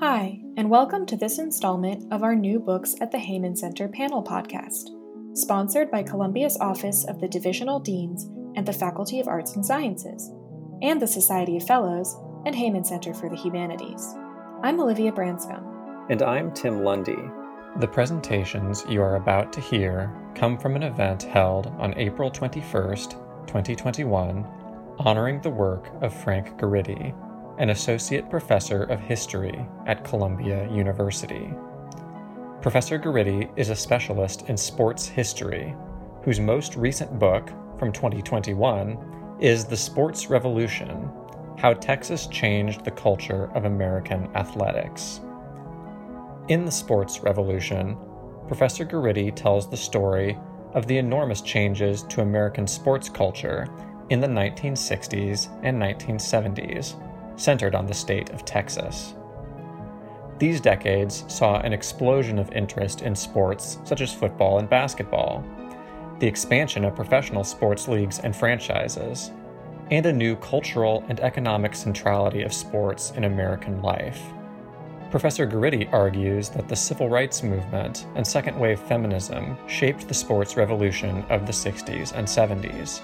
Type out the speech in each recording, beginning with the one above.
Hi, and welcome to this installment of our New Books at the Heyman Center panel podcast, sponsored by Columbia's Office of the Divisional Deans and the Faculty of Arts and Sciences, and the Society of Fellows and Heyman Center for the Humanities. I'm Olivia Branscombe. And I'm Tim Lundy. The presentations you are about to hear come from an event held on April 21st, 2021, honoring the work of Frank Guridy an associate professor of history at Columbia University. Professor Guridy is a specialist in sports history, whose most recent book from 2021 is The Sports Revolution How Texas Changed the Culture of American Athletics. In The Sports Revolution, Professor Guridy tells the story of the enormous changes to American sports culture in the 1960s and 1970s centered on the state of Texas. These decades saw an explosion of interest in sports such as football and basketball, the expansion of professional sports leagues and franchises, and a new cultural and economic centrality of sports in American life. Professor Guridy argues that the civil rights movement and second wave feminism shaped the sports revolution of the 60s and 70s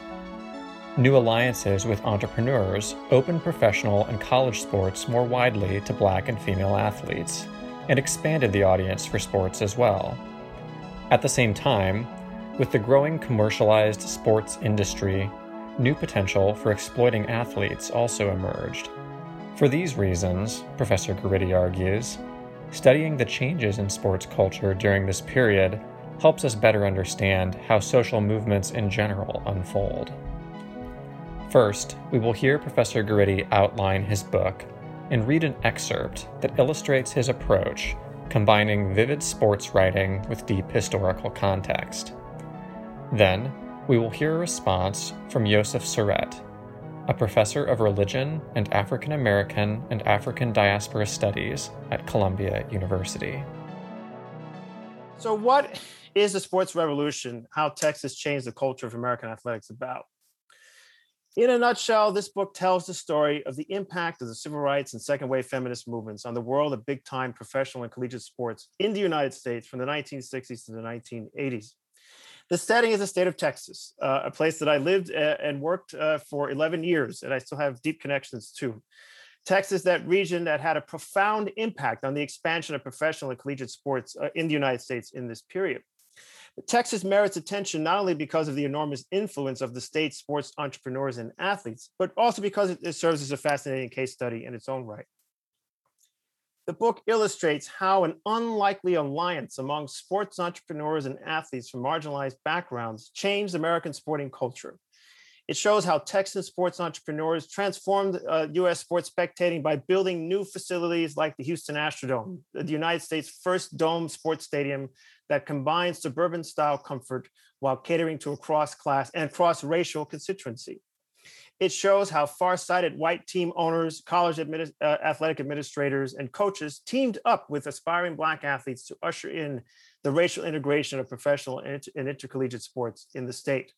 New alliances with entrepreneurs opened professional and college sports more widely to black and female athletes, and expanded the audience for sports as well. At the same time, with the growing commercialized sports industry, new potential for exploiting athletes also emerged. For these reasons, Professor Guridy argues, studying the changes in sports culture during this period helps us better understand how social movements in general unfold. First, we will hear Professor Guridy outline his book and read an excerpt that illustrates his approach, combining vivid sports writing with deep historical context. Then, we will hear a response from Yosef Sorett, a professor of religion and African American and African diaspora studies at Columbia University. So, what is the sports revolution? How Texas changed the culture of American athletics about? In a nutshell, this book tells the story of the impact of the civil rights and second wave feminist movements on the world of big time professional and collegiate sports in the United States from the 1960s to the 1980s. The setting is the state of Texas, uh, a place that I lived uh, and worked uh, for 11 years, and I still have deep connections to. Texas, that region that had a profound impact on the expansion of professional and collegiate sports uh, in the United States in this period. Texas merits attention not only because of the enormous influence of the state's sports entrepreneurs and athletes, but also because it serves as a fascinating case study in its own right. The book illustrates how an unlikely alliance among sports entrepreneurs and athletes from marginalized backgrounds changed American sporting culture. It shows how Texas sports entrepreneurs transformed uh, US sports spectating by building new facilities like the Houston Astrodome, the United States' first dome sports stadium that combines suburban style comfort while catering to a cross class and cross racial constituency. It shows how far sighted white team owners, college uh, athletic administrators, and coaches teamed up with aspiring Black athletes to usher in the racial integration of professional and, inter- and intercollegiate sports in the state.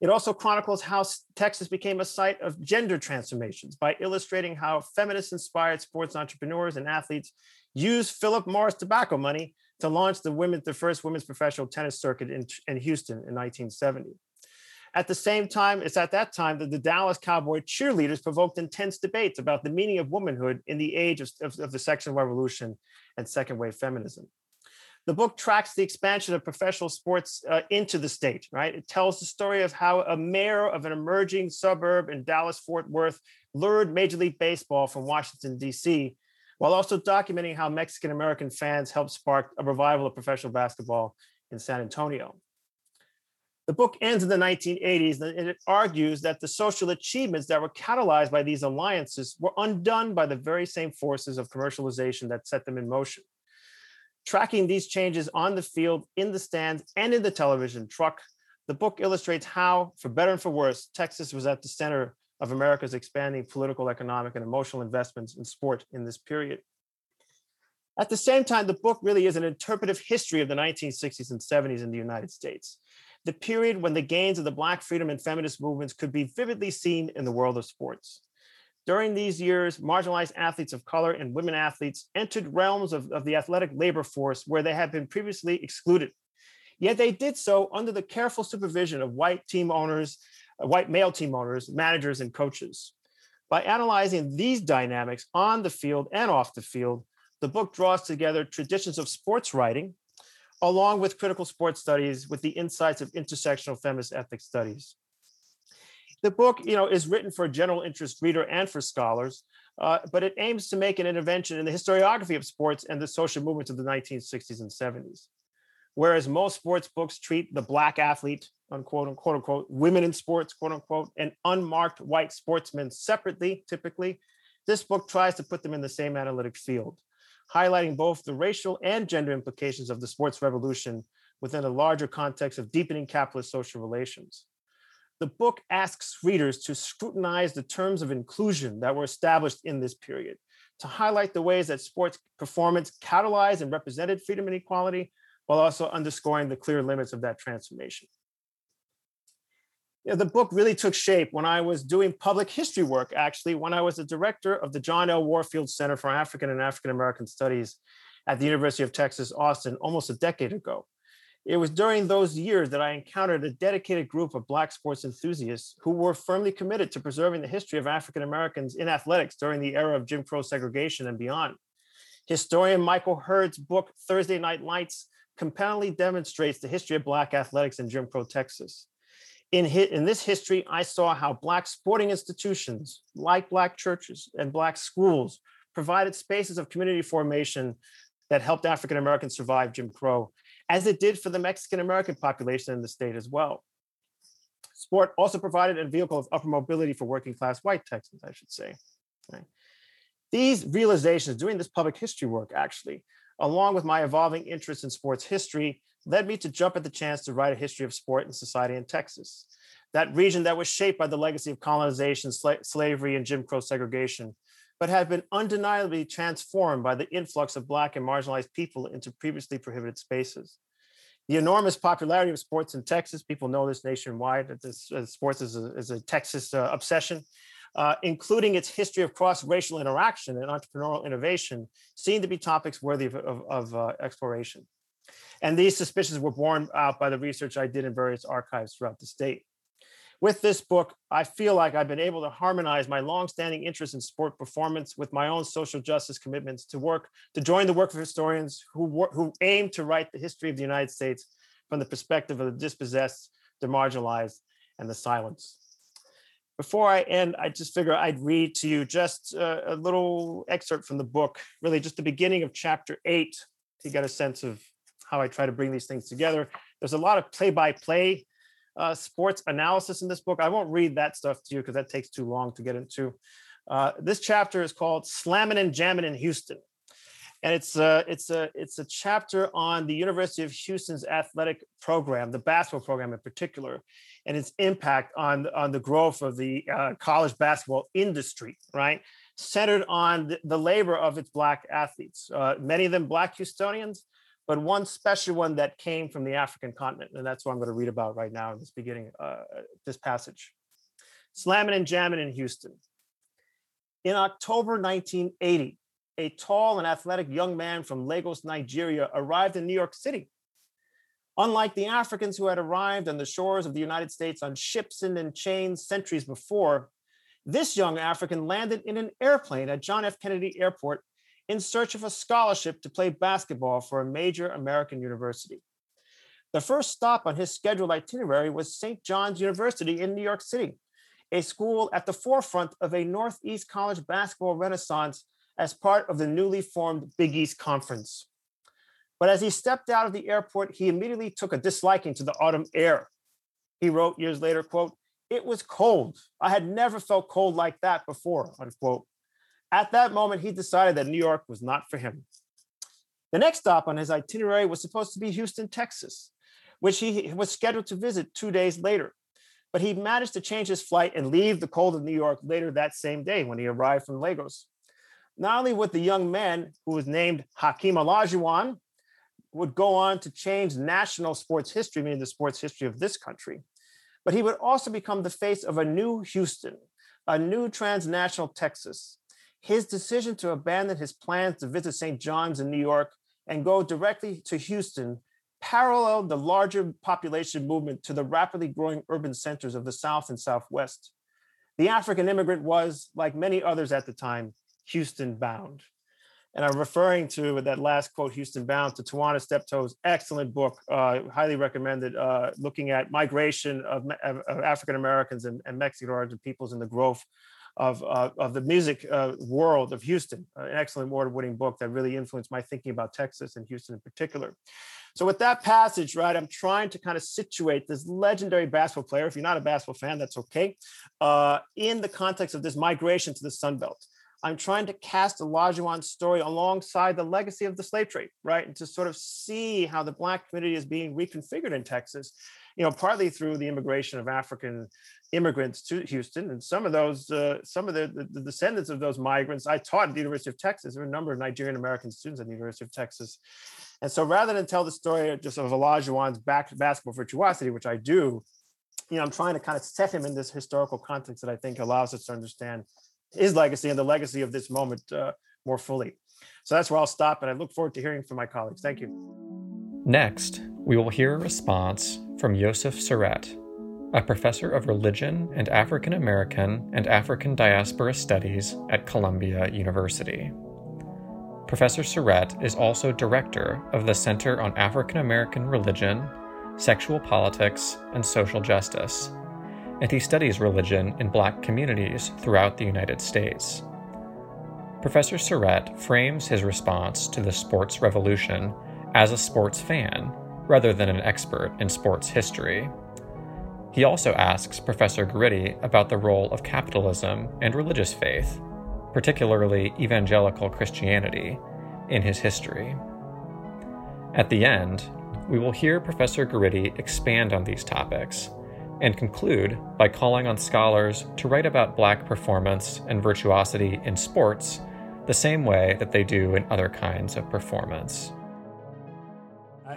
It also chronicles how Texas became a site of gender transformations by illustrating how feminist inspired sports entrepreneurs and athletes used Philip Morris tobacco money to launch the women, the first women's professional tennis circuit in, in Houston in 1970. At the same time, it's at that time that the Dallas Cowboy cheerleaders provoked intense debates about the meaning of womanhood in the age of, of, of the sexual revolution and second wave feminism. The book tracks the expansion of professional sports uh, into the state, right? It tells the story of how a mayor of an emerging suburb in Dallas Fort Worth lured Major League Baseball from Washington, D.C., while also documenting how Mexican American fans helped spark a revival of professional basketball in San Antonio. The book ends in the 1980s and it argues that the social achievements that were catalyzed by these alliances were undone by the very same forces of commercialization that set them in motion. Tracking these changes on the field, in the stands, and in the television truck, the book illustrates how, for better and for worse, Texas was at the center of America's expanding political, economic, and emotional investments in sport in this period. At the same time, the book really is an interpretive history of the 1960s and 70s in the United States, the period when the gains of the Black freedom and feminist movements could be vividly seen in the world of sports. During these years, marginalized athletes of color and women athletes entered realms of, of the athletic labor force where they had been previously excluded. Yet they did so under the careful supervision of white team owners, white male team owners, managers, and coaches. By analyzing these dynamics on the field and off the field, the book draws together traditions of sports writing, along with critical sports studies with the insights of intersectional feminist ethics studies. The book, you know, is written for a general interest reader and for scholars, uh, but it aims to make an intervention in the historiography of sports and the social movements of the 1960s and 70s. Whereas most sports books treat the black athlete, unquote, unquote, unquote, women in sports, quote unquote, and unmarked white sportsmen separately, typically, this book tries to put them in the same analytic field highlighting both the racial and gender implications of the sports revolution within a larger context of deepening capitalist social relations. The book asks readers to scrutinize the terms of inclusion that were established in this period, to highlight the ways that sports performance catalyzed and represented freedom and equality, while also underscoring the clear limits of that transformation you know, the book really took shape when I was doing public history work, actually, when I was the director of the John L. Warfield Center for African and African American Studies at the University of Texas, Austin, almost a decade ago. It was during those years that I encountered a dedicated group of Black sports enthusiasts who were firmly committed to preserving the history of African Americans in athletics during the era of Jim Crow segregation and beyond. Historian Michael Hurd's book, Thursday Night Lights, compellingly demonstrates the history of Black athletics in Jim Crow Texas. In, in this history, I saw how Black sporting institutions, like Black churches and Black schools, provided spaces of community formation that helped African Americans survive Jim Crow, as it did for the Mexican American population in the state as well. Sport also provided a vehicle of upper mobility for working class white Texans, I should say. Right. These realizations, doing this public history work, actually, along with my evolving interest in sports history, led me to jump at the chance to write a history of sport and society in Texas, that region that was shaped by the legacy of colonization, sla- slavery, and Jim Crow segregation, but had been undeniably transformed by the influx of Black and marginalized people into previously prohibited spaces. The enormous popularity of sports in Texas, people know this nationwide, that this, uh, sports is a, is a Texas uh, obsession, uh, including its history of cross-racial interaction and entrepreneurial innovation, seem to be topics worthy of, of, of uh, exploration. And these suspicions were borne out by the research I did in various archives throughout the state. With this book, I feel like I've been able to harmonize my longstanding interest in sport performance with my own social justice commitments to work to join the work of historians who, who aim to write the history of the United States from the perspective of the dispossessed, the marginalized, and the silenced. Before I end, I just figure I'd read to you just a, a little excerpt from the book, really just the beginning of chapter eight, to get a sense of how I try to bring these things together. There's a lot of play-by-play uh, sports analysis in this book. I won't read that stuff to you because that takes too long to get into. Uh, this chapter is called "Slamming and Jamming in Houston," and it's a it's a it's a chapter on the University of Houston's athletic program, the basketball program in particular, and its impact on on the growth of the uh, college basketball industry. Right, centered on the, labor of its black athletes, uh, many of them black Houstonians but one special one that came from the African continent. And that's what I'm going to read about right now in this beginning, uh, this passage. Slamming and jamming in Houston. In October 1980, a tall and athletic young man from Lagos, Nigeria, arrived in New York City. Unlike the Africans who had arrived on the shores of the United States on ships and in chains centuries before, this young African landed in an airplane at John F. Kennedy Airport in search of a scholarship to play basketball for a major American university. The first stop on his scheduled itinerary was St. John's University in New York City, a school at the forefront of a Northeast college basketball renaissance as part of the newly formed Big East Conference. But as he stepped out of the airport, he immediately took a disliking to the autumn air. He wrote years later, quote, it was cold. I had never felt cold like that before, unquote. At that moment, he decided that New York was not for him. The next stop on his itinerary was supposed to be Houston, Texas, which he was scheduled to visit two days later. But he managed to change his flight and leave the cold of New York later that same day when he arrived from Lagos. Not only would the young man, who was named Hakeem Olajuwon, would go on to change national sports history, meaning the sports history of this country, but he would also become the face of a new Houston, a new transnational Texas. His decision to abandon his plans to visit St. John's in New York and go directly to Houston paralleled the larger population movement to the rapidly growing urban centers of the South and Southwest. The African immigrant was, like many others at the time, Houston bound. And I'm referring to that last quote, Houston Bound, to Tyina Steptoe's excellent book, uh, highly recommended, uh, looking at migration of, of, African Americans and, and, Mexican origin peoples and the growth of, uh, of the music uh, world of Houston. Uh, an excellent award-winning book that really influenced my thinking about Texas and Houston in particular. So with that passage, right, I'm trying to kind of situate this legendary basketball player. If you're not a basketball fan, that's okay. Uh, in the context of this migration to the Sun Belt. I'm trying to cast Olajuwon's story alongside the legacy of the slave trade, right? And to sort of see how the Black community is being reconfigured in Texas, you know, partly through the immigration of African immigrants to Houston. And some of those, uh, some of the, the, descendants of those migrants, I taught at the University of Texas. There were a number of Nigerian American students at the University of Texas. And so rather than tell the story just of Olajuwon's back basketball virtuosity, which I do, you know, I'm trying to kind of set him in this historical context that I think allows us to understand his legacy and the legacy of this moment uh, more fully. So that's where I'll stop, and I look forward to hearing from my colleagues. Thank you. Next, we will hear a response from Yosef Sorett, a professor of religion and African American and African diaspora studies at Columbia University. Professor Sorett is also director of the Center on African American Religion, Sexual Politics, and Social Justice and he studies religion in black communities throughout the United States. Professor Sorett frames his response to the sports revolution as a sports fan rather than an expert in sports history. He also asks Professor Guridy about the role of capitalism and religious faith, particularly evangelical Christianity, in his history. At the end, we will hear Professor Guridy expand on these topics and conclude by calling on scholars to write about Black performance and virtuosity in sports the same way that they do in other kinds of performance.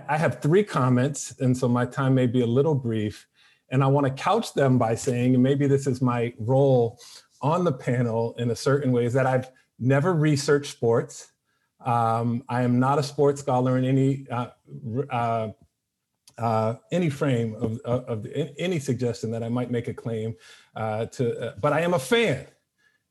I have three comments, and so my time may be a little brief. And I want to couch them by saying, and maybe this is my role on the panel in a certain way, is that I've never researched sports. Um, I am not a sports scholar in any uh, uh, uh, any frame of, of, of, any suggestion that I might make a claim uh, to, uh, but I am a fan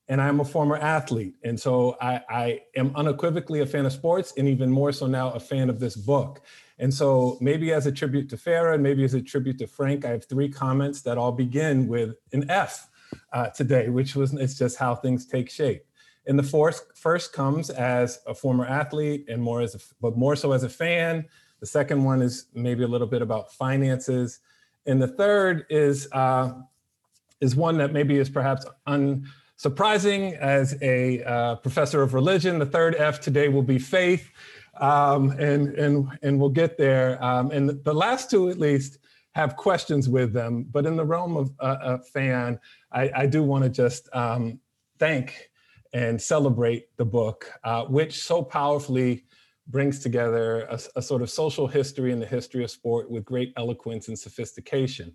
and I'm a former athlete. And so I, I, am unequivocally a fan of sports and even more so now a fan of this book. And so maybe as a tribute to Farah and maybe as a tribute to Frank, I have three comments that all begin with an F uh, today, which was, it's just how things take shape. And the fourth, first comes as a former athlete and more as a, but more so as a fan, the second one is maybe a little bit about finances. And the third is, uh, is one that maybe is perhaps unsurprising as a uh, professor of religion. The third F today will be faith. Um, and, and, and we'll get there. Um, and the last two, at least, have questions with them. But in the realm of a fan, I, I do want to just um, thank and celebrate the book, uh, which so powerfully brings together a, a, sort of social history and the history of sport with great eloquence and sophistication.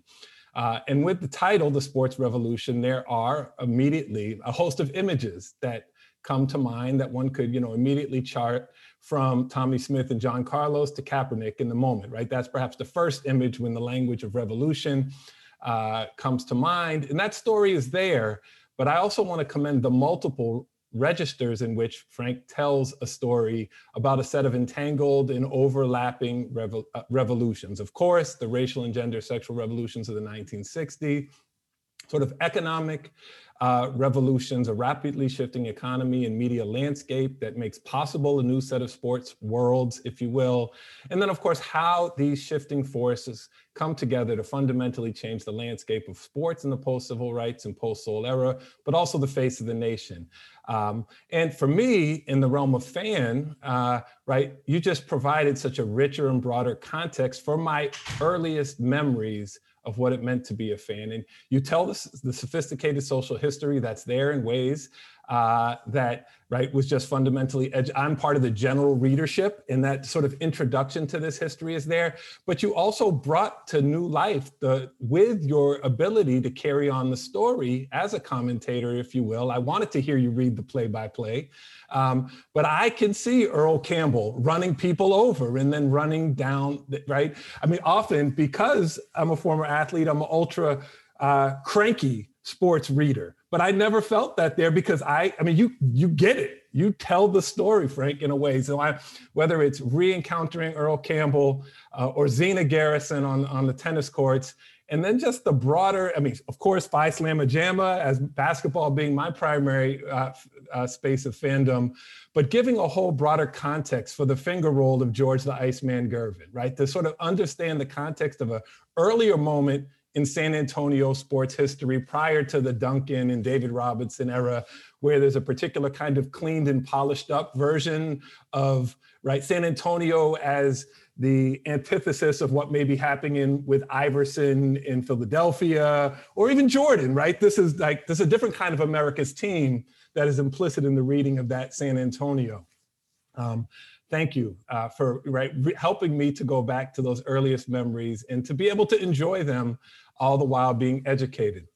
Uh, and with the title, The Sports Revolution, there are immediately a host of images that come to mind that one could, you know, immediately chart from Tommie Smith and John Carlos to Kaepernick in the moment, right? That's perhaps the first image when the language of revolution uh, comes to mind. And that story is there, but I also want to commend the multiple registers in which Frank tells a story about a set of entangled and overlapping revol uh, revolutions. Of course, the racial and gender sexual revolutions of the 1960s, sort of economic uh, revolutions, a rapidly shifting economy and media landscape that makes possible a new set of sports worlds, if you will. And then, of course, how these shifting forces come together to fundamentally change the landscape of sports in the post civil rights and post soul era, but also the face of the nation. Um, and for me, in the realm of fan, uh, right, you just provided such a richer and broader context for my earliest memories of what it meant to be a fan. And you tell the, the sophisticated social history that's there in ways uh, that right was just fundamentally ed- i'm part of the general readership and that sort of introduction to this history is there. But you also brought to new life the with your ability to carry on the story as a commentator if you will. I wanted to hear you read the play by play but i can see earl campbell running people over and then running down right? I mean often because i'm a former athlete i'm ultra uh, cranky sports reader but I never felt that there because I, I mean, you you get it. You tell the story, Frank, in a way. So I, whether it's re-encountering Earl Campbell uh, or Zina Garrison on on the tennis courts, and then just the broader, I mean, of course, Phi Slamma Jamma as basketball being my primary uh, uh, space of fandom, but giving a whole broader context for the finger roll of George the Iceman Gervin, right? To sort of understand the context of a earlier moment in San Antonio sports history prior to the Duncan and David Robinson era, where there's a particular kind of cleaned and polished up version of right San Antonio as the antithesis of what may be happening in, with Iverson in Philadelphia or even Jordan, right? This is like there's a different kind of America's team that is implicit in the reading of that San Antonio. Um, thank you uh, for right helping me to go back to those earliest memories and to be able to enjoy them all the while being educated.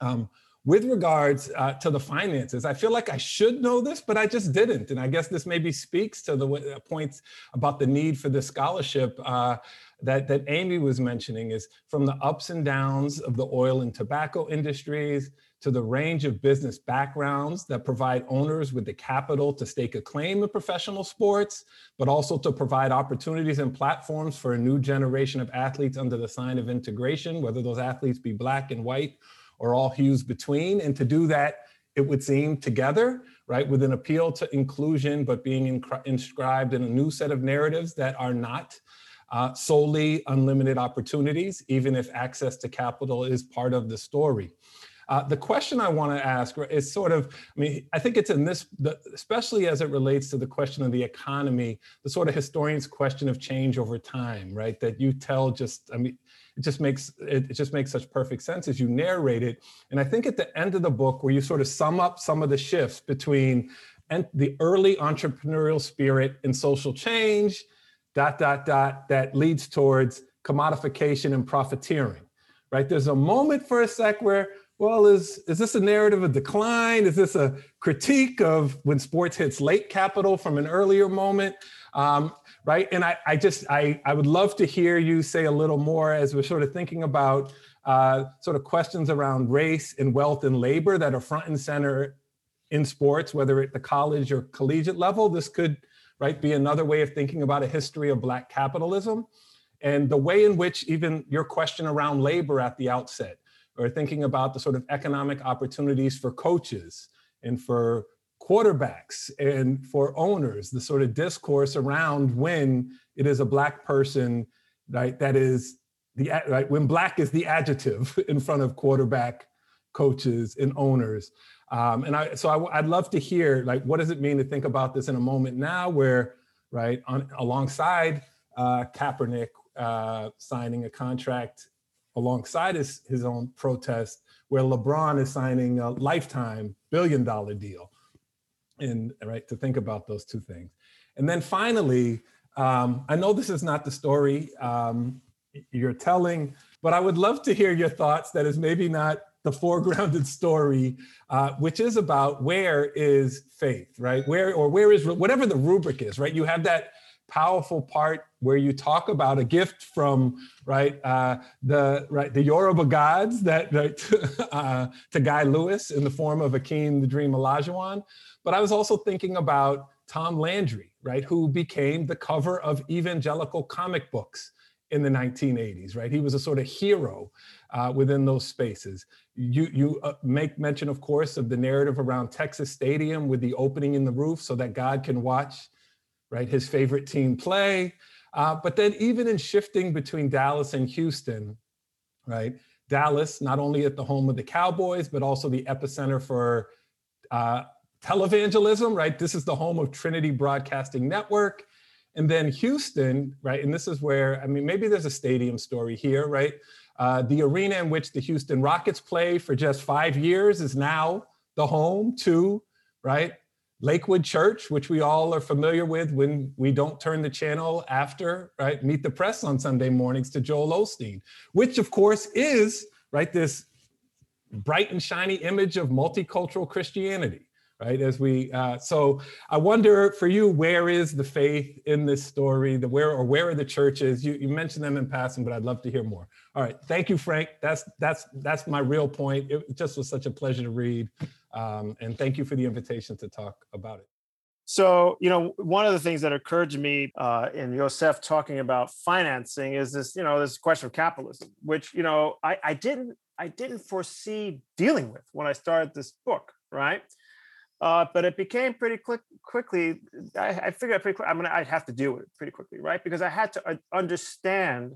Um, with regards uh, to the finances, I feel like I should know this, but I just didn't. And I guess this maybe speaks to the uh, points about the need for this scholarship uh, that, that Amy was mentioning is from the ups and downs of the oil and tobacco industries to the range of business backgrounds that provide owners with the capital to stake a claim in professional sports, but also to provide opportunities and platforms for a new generation of athletes under the sign of integration, whether those athletes be black and white or all hues between. And to do that, it would seem together, right, with an appeal to inclusion, but being inscribed in a new set of narratives that are not uh, solely unlimited opportunities, even if access to capital is part of the story. Uh, the question I want to ask is sort of, I mean, I think it's in this, especially as it relates to the question of the economy, the sort of historian's question of change over time, right? That you tell just, I mean, it just makes it, just makes such perfect sense as you narrate it. And I think at the end of the book, where you sort of sum up some of the shifts between and the early entrepreneurial spirit and social change, dot dot dot, that leads towards commodification and profiteering, right? There's a moment for a sec where well, is, is this a narrative of decline? Is this a critique of when sports hits late capital from an earlier moment? Um, right. And I, I just, I, I would love to hear you say a little more as we're sort of thinking about uh, sort of questions around race and wealth and labor that are front and center in sports, whether at the college or collegiate level. This could, right, be another way of thinking about a history of Black capitalism and the way in which even your question around labor at the outset or thinking about the sort of economic opportunities for coaches and for quarterbacks and for owners, the sort of discourse around when it is a black person, right, that is the right when black is the adjective in front of quarterback coaches and owners. Um, and I, so I, would love to hear like what does it mean to think about this in a moment now where right on alongside uh, Kaepernick uh, signing a contract alongside his, his own protest, where LeBron is signing a lifetime billion dollar deal. And right, to think about those two things. And then finally, um, I know this is not the story um, you're telling, but I would love to hear your thoughts that is maybe not the foregrounded story, uh, which is about where is faith, right? Where or where is whatever the rubric is, right? You have that powerful part where you talk about a gift from right uh, the right the Yoruba gods that right, uh, to Guy Lewis in the form of Akeem the Dream Olajuwon. But I was also thinking about Tom Landry, right, who became the cover of evangelical comic books in the 1980s, right? He was a sort of hero uh, within those spaces. You, you uh, make mention, of course, of the narrative around Texas Stadium with the opening in the roof so that God can watch right? His favorite team play. Uh, but then even in shifting between Dallas and Houston, right? Dallas, not only at the home of the Cowboys, but also the epicenter for uh, televangelism, right? This is the home of Trinity Broadcasting Network. And then Houston, right? And this is where, I mean, maybe there's a stadium story here, right? Uh, the arena in which the Houston Rockets play for just five years is now the home to, right? Lakewood Church, which we all are familiar with when we don't turn the channel after, right? Meet the Press on Sunday mornings to Joel Osteen, which of course is, right, this bright and shiny image of multicultural Christianity, right? As we, uh, so I wonder for you, where is the faith in this story? The where or where are the churches? You, you mentioned them in passing, but I'd love to hear more. All right, thank you, Frank. That's that's that's my real point. It just was such a pleasure to read, um, and thank you for the invitation to talk about it. So, you know, one of the things that occurred to me uh, in Yosef talking about financing is this, you know, this question of capitalism, which, you know, I, I didn't, I didn't foresee dealing with when I started this book, right? Uh, but it became pretty quick, quickly. I, I figured out pretty quick. I'm gonna. I have to deal with it pretty quickly, right? Because I had to understand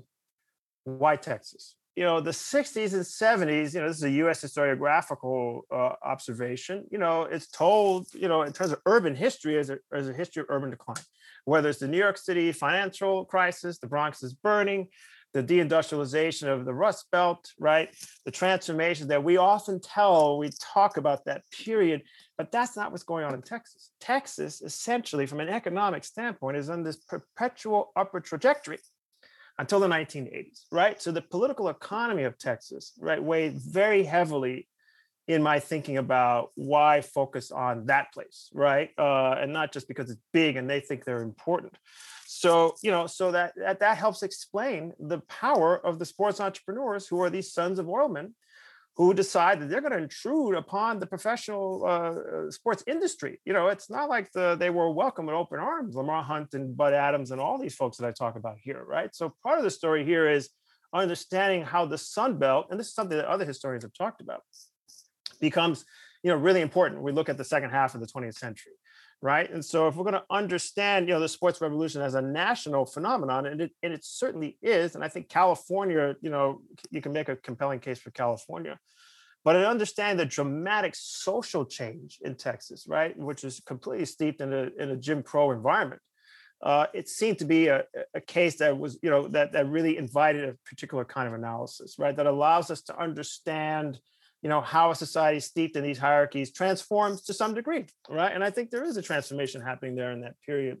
why Texas. You know, the 60s and 70s. You know, this is a U.S. historiographical uh, observation. You know, it's told. You know, in terms of urban history, as a, as a history of urban decline. Whether it's the New York City financial crisis, the Bronx is burning, the deindustrialization of the Rust Belt, right? The transformation that we often tell, we talk about that period, but that's not what's going on in Texas. Texas, essentially, from an economic standpoint, is on this perpetual upward trajectory until the 1980s, right? So the political economy of Texas, right, weighed very heavily in my thinking about why focus on that place, right? Uh, and not just because it's big and they think they're important so you know so that, that that helps explain the power of the sports entrepreneurs who are these sons of oilmen who decide that they're going to intrude upon the professional uh, uh, sports industry. You know, it's not like the, they were welcome with open arms, Lamar Hunt and Bud Adams and all these folks that I talk about here, right? So part of the story here is understanding how the Sun Belt, and this is something that other historians have talked about, becomes you know really important. We look at the second half of the 20th century right? And so if we're going to understand, you know, the sports revolution as a national phenomenon, and it, and it certainly is, and I think California, you know, you can make a compelling case for California, but I understand the dramatic social change in Texas, right, which is completely steeped in a, in a Jim Crow environment. Uh, it seemed to be a, a case that was, you know, that, that really invited a particular kind of analysis, right, that allows us to understand you know how a society steeped in these hierarchies transforms to some degree right? And i think there is a transformation happening there in that period.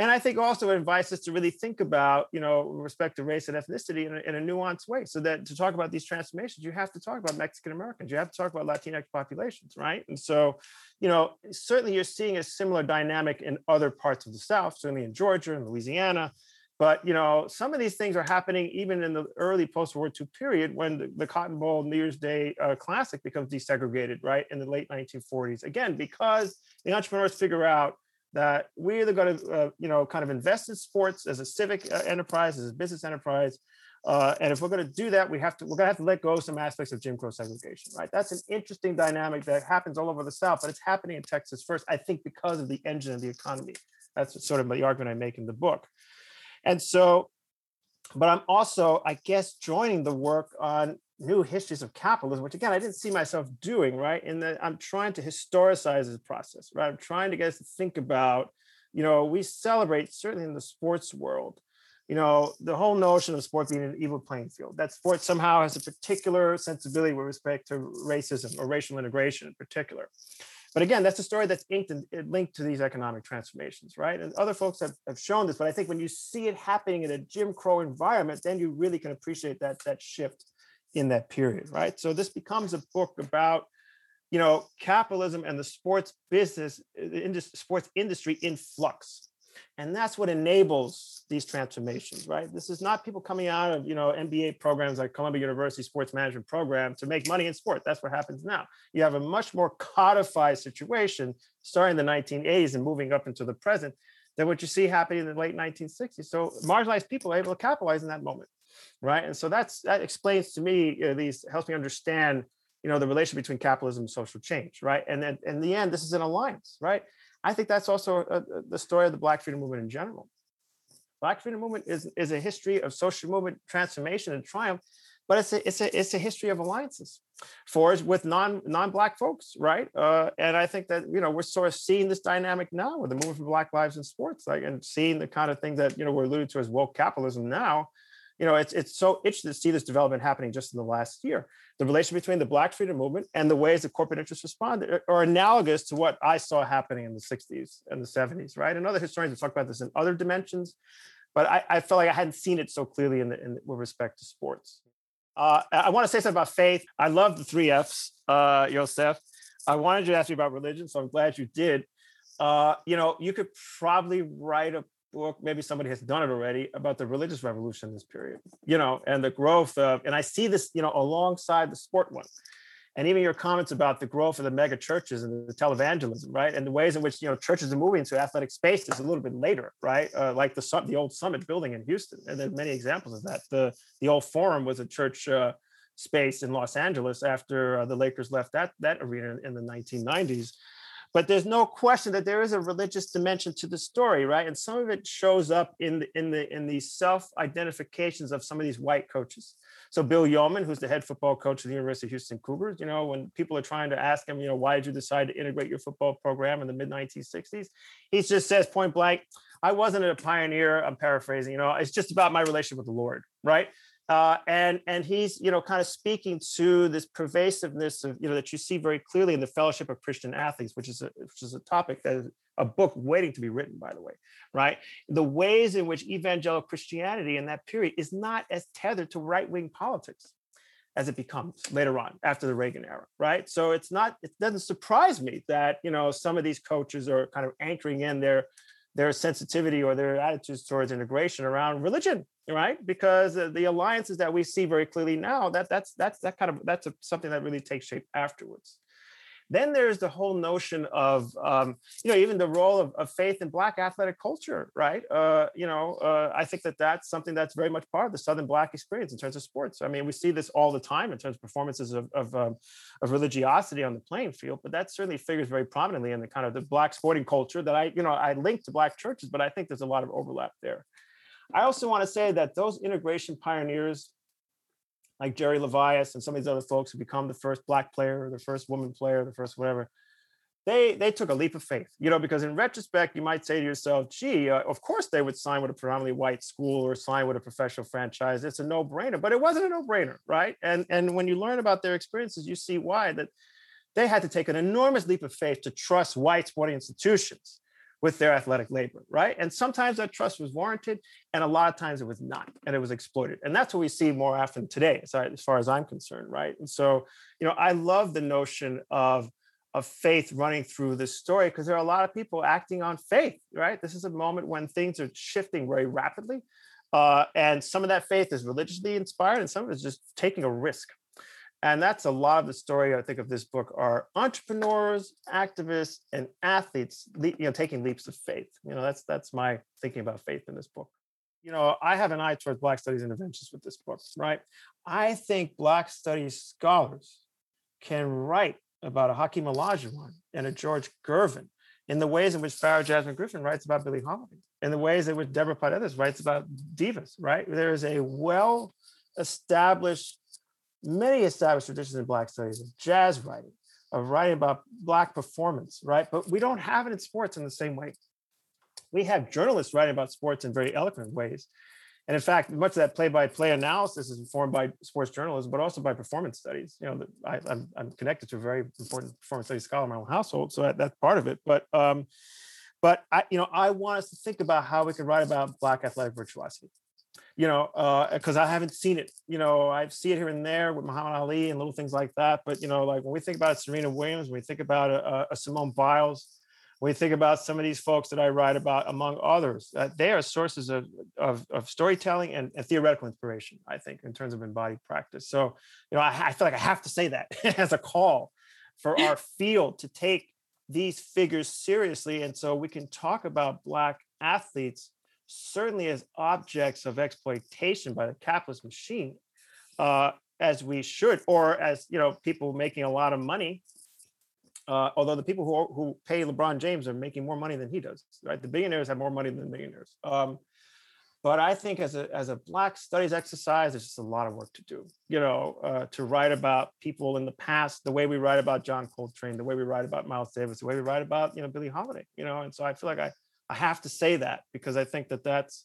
And i think also it invites us to really think about you know respect to race and ethnicity in a, in a nuanced way so that to talk about these transformations you have to talk about mexican americans you have to talk about latinx populations right? And so you know certainly you're seeing a similar dynamic in other parts of the south certainly in georgia and louisiana but you know, some of these things are happening even in the early post-World War II period when the, the Cotton Bowl New Year's Day uh, Classic becomes desegregated, right, in the late 1940s. Again, because the entrepreneurs figure out that we're either going to, uh, you know, kind of invest in sports as a civic uh, enterprise, as a business enterprise, uh, and if we're going to do that, we have to we're going to have to let go of some aspects of Jim Crow segregation, right? That's an interesting dynamic that happens all over the South, but it's happening in Texas first, I think, because of the engine of the economy. That's sort of the argument I make in the book. And so, but I'm also, I guess, joining the work on new histories of capitalism, which again, I didn't see myself doing, right? In that I'm trying to historicize this process, right? I'm trying to get us to think about, you know, we celebrate, certainly in the sports world, you know, the whole notion of sport being an evil playing field, that sport somehow has a particular sensibility with respect to racism or racial integration in particular. But again, that's a story that's inked and uh, linked to these economic transformations, right? And other folks have, have shown this, but I think when you see it happening in a Jim Crow environment, then you really can appreciate that that shift in that period, right? So this becomes a book about, you know, capitalism and the sports business, uh, the industry, sports industry in flux, and that's what enables these transformations right? This is not people coming out of you know mba programs like columbia university sports management program to make money in sport. That's what happens now. You have a much more codified situation starting in the 1980s and moving up into the present than what you see happening in the late 1960s so marginalized people are able to capitalize in that moment right? And so that's that explains to me at least helps me understand you know the relation between capitalism and social change right? And then in the end this is an alliance right I think that's also a, a, the story of the Black freedom movement in general. Black freedom movement is, is a history of social movement transformation and triumph, but it's a it's a it's a history of alliances for with non non-black folks, right? Uh, and I think that you know we're sort of seeing this dynamic now with the movement for Black lives in sports, like and seeing the kind of thing that you know we're alluding to as woke capitalism now. You know, it's it's so interesting to see this development happening just in the last year. The relation between the Black freedom movement and the ways that corporate interests responded are analogous to what I saw happening in the 60s and the 70s, right? And other historians have talked about this in other dimensions, but I, I felt like I hadn't seen it so clearly in, the, in with respect to sports. Uh, I want to say something about faith. I love the three F's, uh, Yosef. I wanted to ask you about religion, so I'm glad you did. Uh, you know, you could probably write a book, maybe somebody has done it already, about the religious revolution in this period, you know, and the growth of, and I see this, you know, alongside the sport one. And even your comments about the growth of the mega churches and the televangelism, right? And the ways in which, you know, churches are moving to athletic spaces a little bit later, right? Uh, like the, the old Summit building in Houston. And there's many examples of that. The, the old Forum was a church uh, space in Los Angeles after uh, the Lakers left that, that arena in the 1990s but there's no question that there is a religious dimension to the story right? And some of it shows up in the in the in these self-identifications of some of these white coaches. So bill yeoman who's the head football coach of the university of houston cougars you know when people are trying to ask him you know why did you decide to integrate your football program in the mid 1960s he just says point blank i wasn't a pioneer i'm paraphrasing you know it's just about my relationship with the lord right uh, and and he's you know kind of speaking to this pervasiveness of you know that you see very clearly in the Fellowship of Christian Athletes, which is a which is a topic that is a book waiting to be written, by the way, right? The ways in which evangelical Christianity in that period is not as tethered to right wing politics as it becomes later on after the Reagan era, right? So it's not it doesn't surprise me that you know some of these coaches are kind of anchoring in their their sensitivity or their attitudes towards integration around religion right? Because uh, the alliances that we see very clearly now that that's that's that kind of that's a, something that really takes shape afterwards then there's the whole notion of, um, you know, even the role of, of, faith in Black athletic culture, right? Uh, you know, uh, I think that that's something that's very much part of the Southern Black experience in terms of sports. I mean, we see this all the time in terms of performances of, of, um, of religiosity on the playing field, but that certainly figures very prominently in the kind of the Black sporting culture that I, you know, I link to Black churches, but I think there's a lot of overlap there. I also want to say that those integration pioneers like Jerry Levias and some of these other folks who become the first black player or the first woman player, the first whatever, they they took a leap of faith, you know, because in retrospect, you might say to yourself, gee, uh, of course they would sign with a predominantly white school or sign with a professional franchise. It's a no-brainer, but it wasn't a no-brainer, right? And and when you learn about their experiences, you see why that they had to take an enormous leap of faith to trust white sporting institutions with their athletic labor, right? And sometimes that trust was warranted, and a lot of times it was not, and it was exploited. And that's what we see more often today, as far as I'm concerned, right? And so, you know, I love the notion of of faith running through this story because there are a lot of people acting on faith, right? This is a moment when things are shifting very rapidly. Uh, and some of that faith is religiously inspired, and some of it is just taking a risk, and that's a lot of the story i think of this book are entrepreneurs activists and athletes you know taking leaps of faith. You know that's that's my thinking about faith in this book. You know i have an eye towards black studies interventions with this book right? I think black studies scholars can write about a hakeem olajuwon and a george gervin in the ways in which Farah Jasmine Griffin writes about Billie Holiday, in the ways in which Deborah Paredez writes about divas, right? There is a well established many established traditions in Black studies of jazz writing, of writing about Black performance, right? But we don't have it in sports in the same way. We have journalists writing about sports in very eloquent ways. And in fact, much of that play-by-play analysis is informed by sports journalism, but also by performance studies. You know, I, am I'm connected to a very important performance studies scholar in my own household, so that, that's part of it. But um, but I, you know, I want us to think about how we can write about Black athletic virtuosity you know, because uh, I haven't seen it. You know, I see it here and there with Muhammad Ali and little things like that. But you know, like when we think about Serena Williams, when we think about a, a Simone Biles, when we think about some of these folks that I write about, among others, uh, they are sources of, of, of storytelling and, and, theoretical inspiration, I think, in terms of embodied practice. So, you know, I, I feel like I have to say that as a call for our field to take these figures seriously. And so we can talk about Black athletes certainly as objects of exploitation by the capitalist machine, uh, as we should, or as you know, people making a lot of money. Uh, although the people who who pay LeBron James are making more money than he does, right? The billionaires have more money than the millionaires. Um, but I think as a as a Black studies exercise, there's just a lot of work to do. You know, uh, to write about people in the past, the way we write about John Coltrane, the way we write about Miles Davis, the way we write about you know Billie Holiday. You know, and so I feel like I I have to say that because I think that that's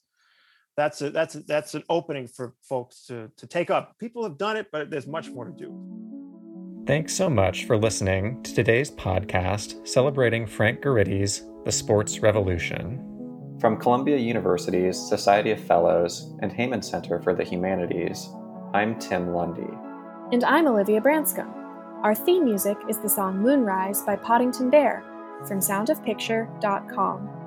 that's a, that's a, that's an opening for folks to to take up. People have done it, but there's much more to do. Thanks so much for listening to today's podcast celebrating Frank Guridy's The Sports Revolution. From Columbia University's Society of Fellows and Heyman Center for the Humanities, I'm Tim Lundy. And I'm Olivia Branscombe. Our theme music is the song Moonrise by Poddington Bear from soundofpicture.com.